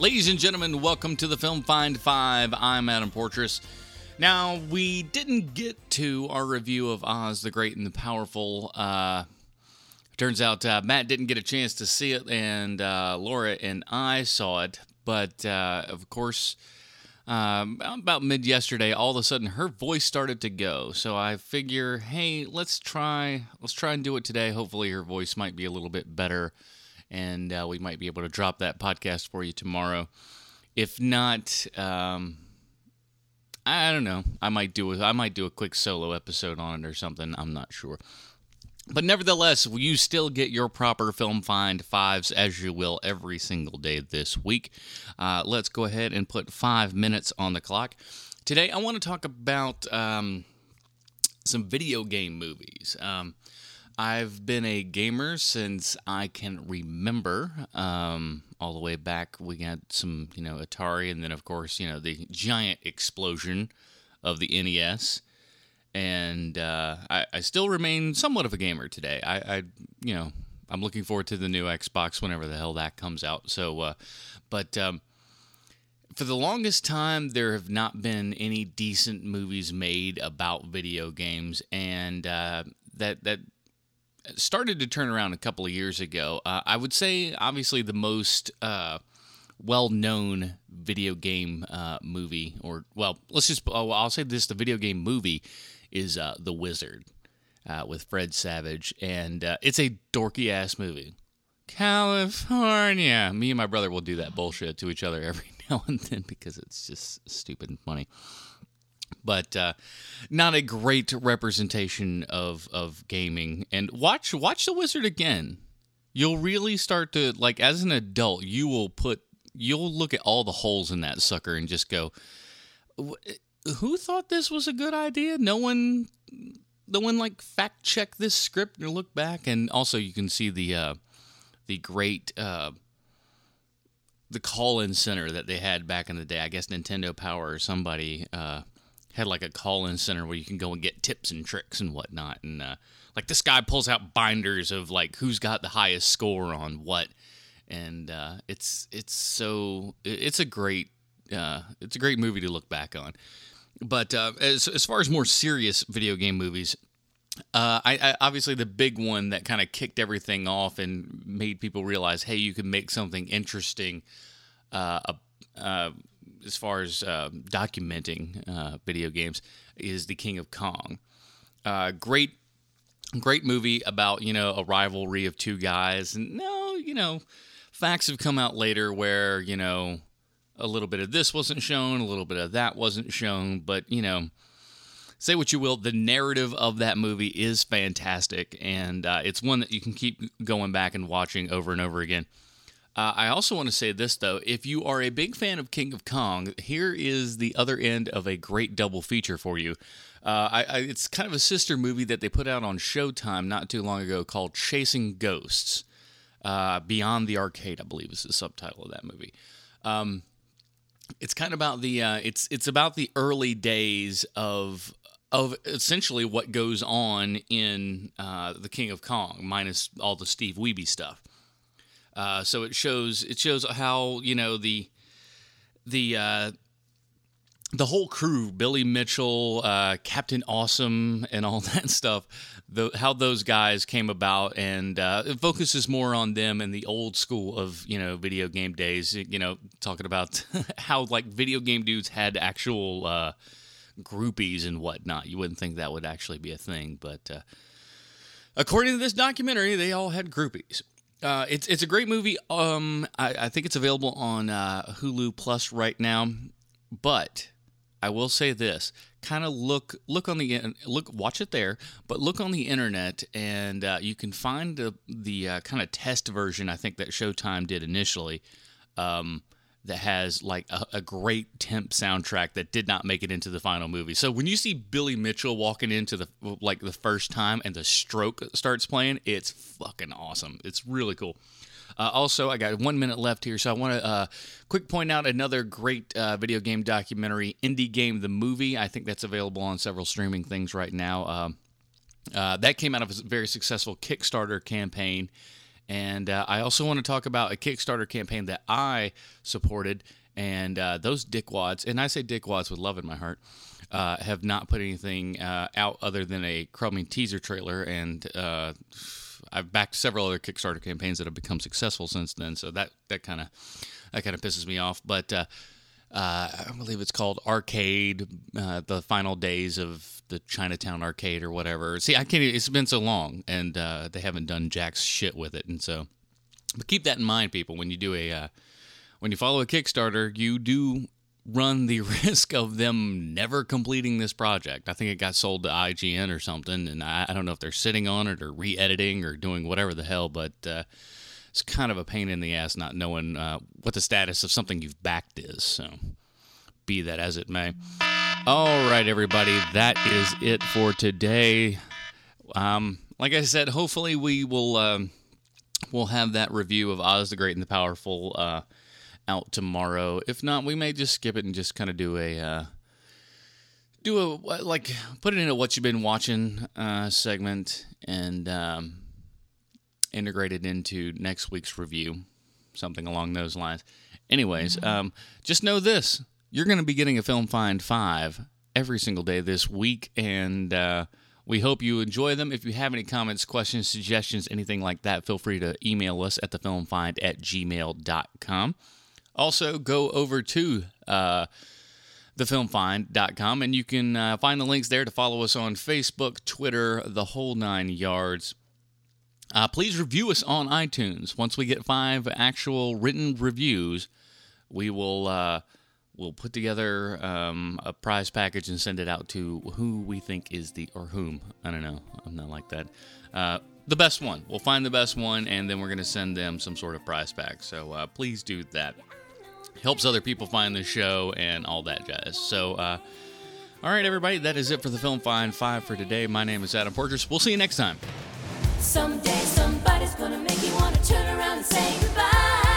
Ladies and gentlemen, welcome to the Film Find 5. I'm Adam Portress. Now, we didn't get to our review of Oz the Great and the Powerful. Uh, turns out uh, Matt didn't get a chance to see it, and uh, Laura and I saw it. But uh, of course, um, about mid yesterday, all of a sudden her voice started to go. So I figure, hey, let's try, let's try and do it today. Hopefully, her voice might be a little bit better and uh, we might be able to drop that podcast for you tomorrow. If not, um, I don't know. I might do a, I might do a quick solo episode on it or something. I'm not sure. But nevertheless, you still get your proper film find fives as you will every single day this week. Uh, let's go ahead and put five minutes on the clock. Today, I want to talk about um, some video game movies. Um, I've been a gamer since I can remember. Um, all the way back, we had some, you know, Atari, and then of course, you know, the giant explosion of the NES. And uh, I, I, still remain somewhat of a gamer today. I, I, you know, I'm looking forward to the new Xbox whenever the hell that comes out. So, uh, but um, for the longest time, there have not been any decent movies made about video games, and uh, that that started to turn around a couple of years ago. Uh, I would say, obviously, the most uh, well-known video game uh, movie, or well, let's just oh, I'll say this: the video game movie is uh, The Wizard uh, with Fred Savage, and uh, it's a dorky ass movie. California. Me and my brother will do that bullshit to each other every now and then because it's just stupid and funny but uh, not a great representation of of gaming. And watch watch The Wizard again. You'll really start to like as an adult. You will put you'll look at all the holes in that sucker and just go, "Who thought this was a good idea?" No one, no one like fact check this script or look back. And also, you can see the uh, the great. Uh, the call-in center that they had back in the day. I guess Nintendo Power or somebody uh, had like a call-in center where you can go and get tips and tricks and whatnot and uh, like this guy pulls out binders of like who's got the highest score on what and uh, it's it's so it's a great uh, it's a great movie to look back on. But uh, as, as far as more serious video game movies uh, I, I, obviously the big one that kind of kicked everything off and made people realize hey you can make something interesting uh, as far as uh, documenting uh, video games is the King of Kong. Uh, great, great movie about you know a rivalry of two guys. And no, you know, facts have come out later where you know a little bit of this wasn't shown, a little bit of that wasn't shown, but you know. Say what you will, the narrative of that movie is fantastic, and uh, it's one that you can keep going back and watching over and over again. Uh, I also want to say this, though. If you are a big fan of King of Kong, here is the other end of a great double feature for you. Uh, I, I, it's kind of a sister movie that they put out on Showtime not too long ago called Chasing Ghosts. Uh, Beyond the Arcade, I believe, is the subtitle of that movie. Um, it's kind of about the uh, it's it's about the early days of of essentially what goes on in uh, the King of Kong, minus all the Steve Wiebe stuff. Uh, so it shows it shows how you know the the uh, the whole crew, Billy Mitchell, uh, Captain Awesome, and all that stuff. The, how those guys came about, and uh, it focuses more on them and the old school of you know video game days. You know, talking about how like video game dudes had actual uh, groupies and whatnot. You wouldn't think that would actually be a thing, but uh, according to this documentary, they all had groupies. Uh, it's it's a great movie. Um, I, I think it's available on uh, Hulu Plus right now. But I will say this: kind of look look on the look watch it there, but look on the internet and uh, you can find the the uh, kind of test version. I think that Showtime did initially. Um, that has like a, a, great temp soundtrack that did not make it into the final movie. So when you see Billy Mitchell walking into the like the first time and the stroke starts playing, it's fucking awesome. It's really cool. Uh, also, I got one minute left here, so I want to uh, quick point out another great uh, video game documentary, Indie Game the Movie. I think that's available on several streaming things right now. Um, uh, that came out of a very successful Kickstarter campaign And uh, I also want to talk about a Kickstarter campaign that I supported. And uh, those dickwads, and I say dickwads with love in my heart, uh, have not put anything uh, out other than a crummy teaser trailer. And uh, I've backed several other Kickstarter campaigns that have become successful since then. So that that kind of that kind of pisses me off. But uh, I believe it's called Arcade, the final days of the Chinatown Arcade or whatever. See, I can't. It's been so long, and they haven't done jack's shit with it, and so. But keep that in mind, people. When you do a when you follow a Kickstarter, you do run the risk of them never completing this project. I think it got sold to IGN or something, and I, I don't know if they're sitting on it or re editing or doing whatever the hell, but uh, it's kind of a pain in the ass not knowing uh, what the status of something you've backed is. So, be that as it may. All right, everybody, that is it for today. Um, like I said, hopefully we will um, we'll have that review of Oz the Great and the Powerful uh, out tomorrow. If not, we may just skip it and just kind of do a uh, do a like put it into what you've been watching uh, segment and um, integrate it into next week's review, something along those lines. Anyways, um, just know this: you're going to be getting a Film Find Five every single day this week, and uh, we hope you enjoy them. If you have any comments, questions, suggestions, anything like that, feel free to email us at thefilmfind at gmail.com. Also, go over to uh, thefilmfind.com and you can uh, find the links there to follow us on Facebook, Twitter, the whole nine yards. Uh, please review us on iTunes. Once we get five actual written reviews, we will uh, we'll put together um, a prize package and send it out to who we think is the or whom I don't know. I'm not like that. Uh, the best one. We'll find the best one, and then we're going to send them some sort of prize pack. So uh, please do that helps other people find the show and all that jazz. So, uh, all right, everybody, that is it for the Film Find 5 for today. My name is Adam Porters. We'll see you next time. Someday somebody's gonna make you wanna turn around and say goodbye.